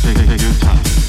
take, take, take your time.